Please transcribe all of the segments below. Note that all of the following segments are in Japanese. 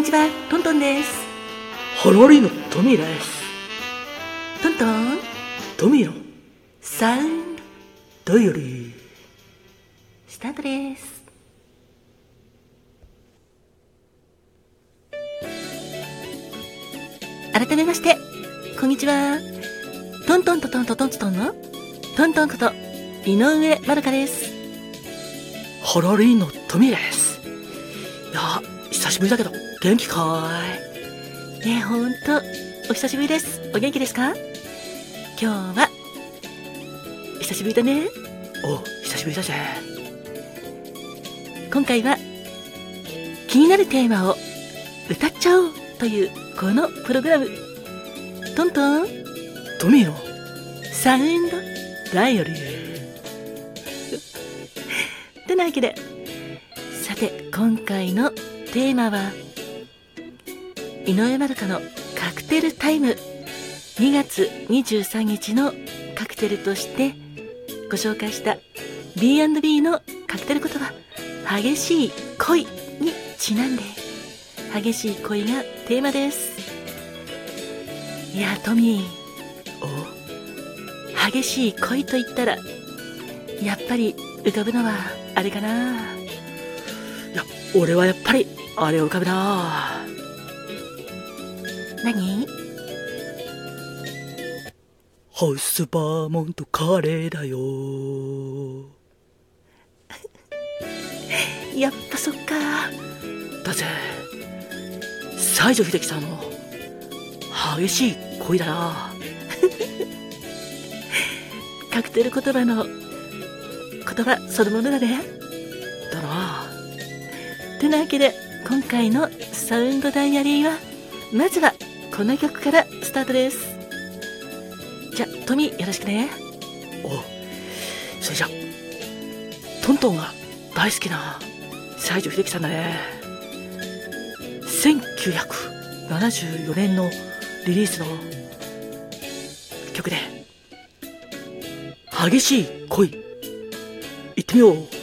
にちは、トントンです。ハラリのトミーです。トントン、トミーのサウンド、ダイアリー。スタートです。改めまして、こんにちは。トントントントントントントンの、トントンこと、井上まるかです。ハラリのトミーです。いや、久しぶりだけど、元気かーい。ねえ、ほんと、お久しぶりです。お元気ですか？今日は、久しぶりだね。お、久しぶりだぜ。今回は気になるテーマを歌っちゃおうというこのプログラム。トントン。トミーのサウンドダイアリー。てなわけでさて今回のテーマは井上まるかのカクテルタイム。2月23日のカクテルとしてご紹介した B&B のカクテル言葉。激しい恋にちなんで。激しい恋がテーマです。いやトミー。お、激しい恋と言ったらやっぱり浮かぶのはあれかな。いや、俺はやっぱり、あれを浮かべな。何？ハウスバーモントカレーだよ。やっぱそっか。だぜ。西城秀樹さんの、激しい恋だな。カクテル言葉の。言葉そのものだね。だな。てなわけで今回のサウンドダイアリーはまずはこの曲からスタートです。じゃあトミーよろしくね。おそれじゃ。トントンが大好きな西城秀樹さんだね。1974年のリリースの曲で激しい恋。行ってみよう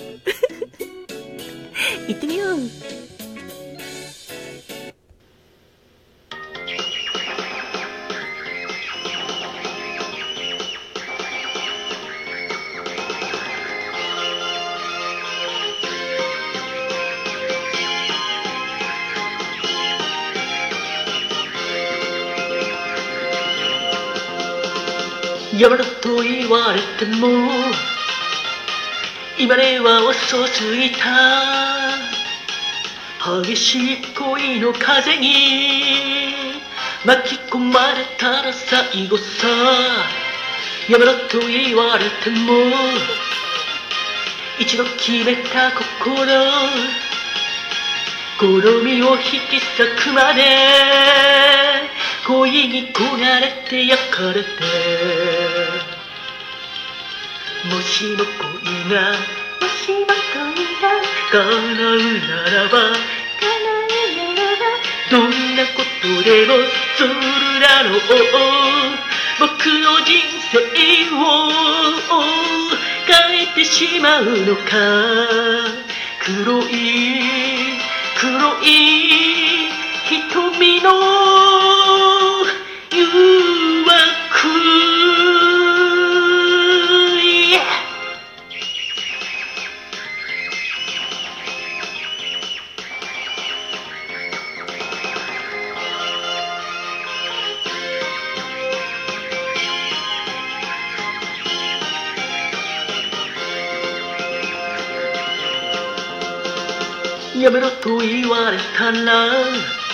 やめろと言われても今では遅すぎた。激しい恋の風に巻き込まれたら最後さ。やめろと言われても一度決めた心好みを引き裂くまで。恋に焦がれて焼かれて。もしも恋がもしも恋が叶うならば叶うならばどんなことでもするだろう。僕の人生を変えてしまうのか。黒い黒い瞳のやめろと言われたら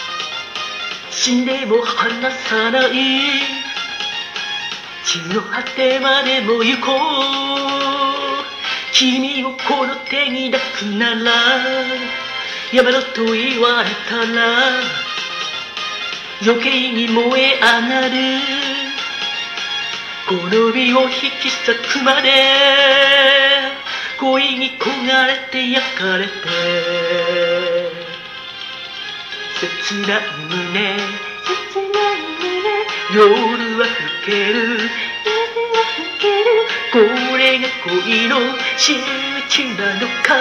死んでも離さない。地の果てまでも行こう。君をこの手に抱くならやめろと言われたら余計に燃え上がる。好みを引き裂くまで恋に焦がれて焼かれて。切ない胸。切ない胸。夜は更ける。夜は更ける。これが恋の仕打ちなのか。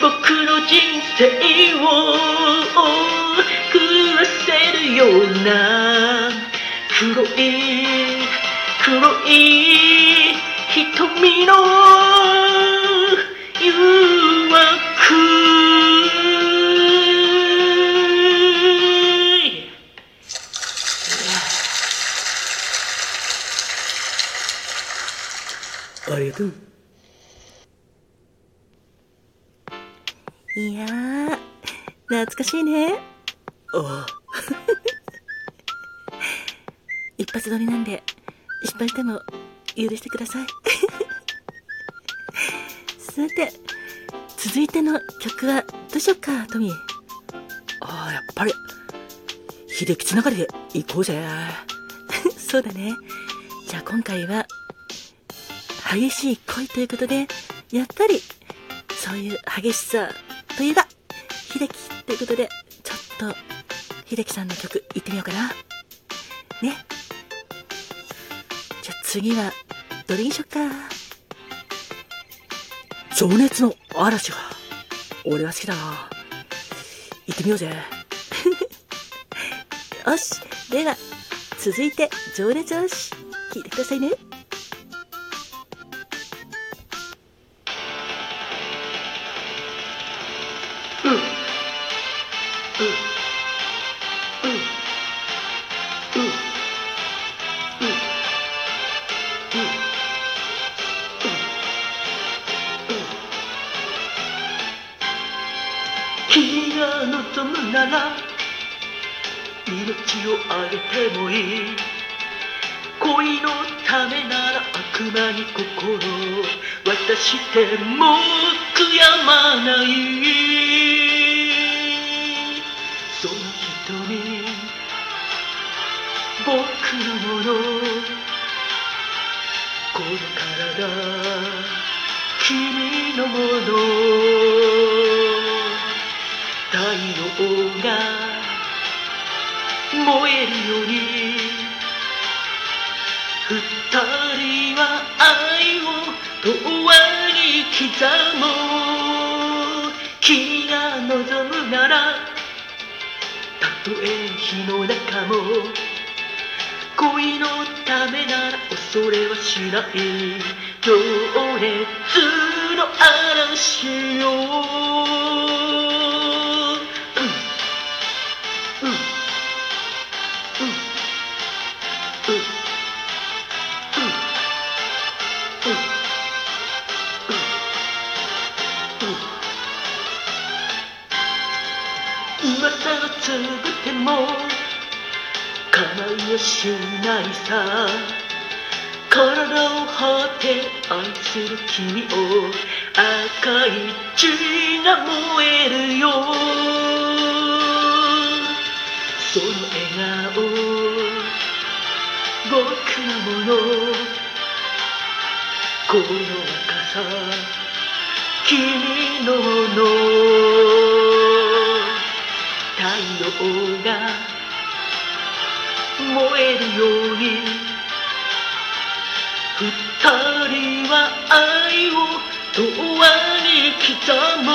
僕の人生を狂るような。黒い黒い瞳の懐かしいね。あ 一発撮りなんで、失敗しても許してください。さて、続いての曲はどうしようか、トミー。ああやっぱり秀樹つながりで行こうぜ そうだね。じゃあ今回は、激しい恋ということで、やっぱり、そういう激しさといえば、秀樹ということで、ちょっと、秀樹さんの曲行ってみようかな。ね。じゃあ次は、どれにしよっか。情熱の嵐が俺は好きだな行ってみようぜ よし。では、続いて、情熱よし。聞いてくださいね。が望むなら命をあげてもいい。恋のためなら悪魔に心を渡しても悔やまない。その瞳僕のもの。この体君のもの。太陽が燃えるように二人は愛を永遠に刻もう。君が望むならたとえ火の中も恋のためなら恐れはしない。情熱の嵐よ。しないさ体を張って愛する君を赤い血が燃えるよその笑顔僕のものこの若さ君のもの太陽が燃えるように二人は愛を永遠に刻も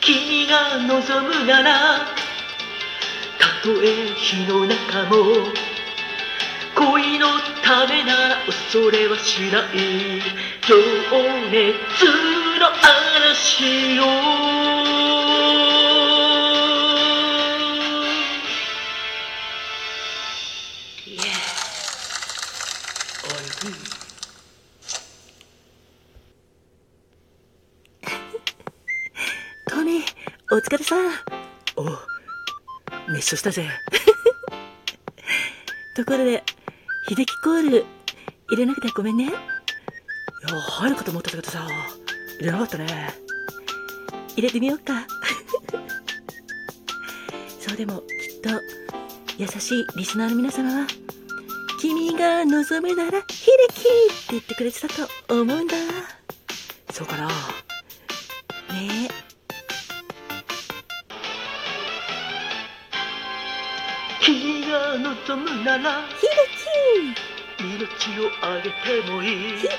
君が望むならたとえ火の中も恋のためなら恐れはしない情熱の嵐よお疲れさ。おう熱唱したぜ ところで、秀樹コール、入れなくてごめんね。いや入るかと思ったけどさ入れなかったね入れてみようか。そうでも、きっと、優しいリスナーの皆様は、君が望むなら、秀樹って言ってくれてたと思うんだ。そうかな望むならえ。秀命をあげてもいい樹秀樹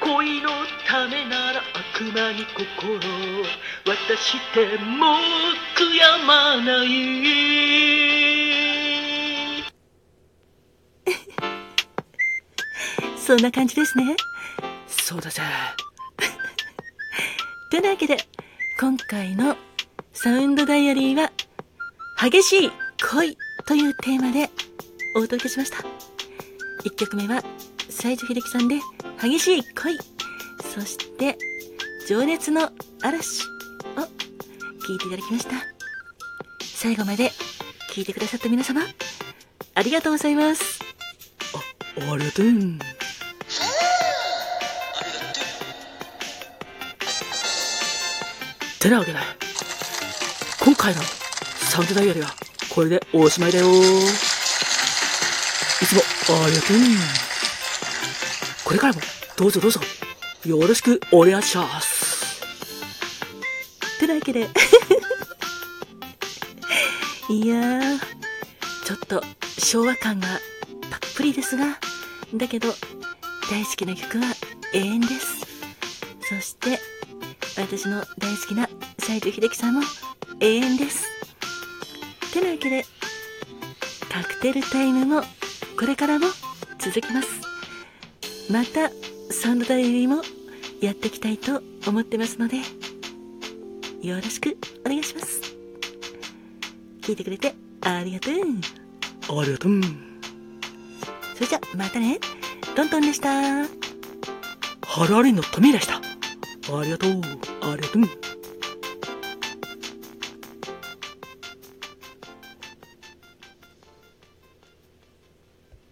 恋のためなら悪魔に心を渡しても悔やまない そんな感じですね。そうだぜ てなわけで、今回のサウンドダイアリーは、激しい恋というテーマでお届けしました。1曲目は、西城秀樹さんで、激しい恋。そして、情熱の嵐を聴いていただきました。最後まで聴いてくださった皆様、ありがとうございます。ありがとうてなわけで今回のサウンドダイヤルはこれでおしまいだよ。いつもありがとう。これからもどうぞどうぞ。よろしくお願いします。てなわけで。いやーちょっと昭和感がたっぷりですが。だけど大好きな曲は永遠です。そして私の大好きな西城秀樹さんも永遠です。てなわけでカクテルタイムもこれからも続きますまたサウンドダイアリーもやっていきたいと思ってますのでよろしくお願いします。聞いてくれてありがとう。ありがとうそれじゃ、またね。トントンでした。ハラリンのトミーでしたありがとうありがとう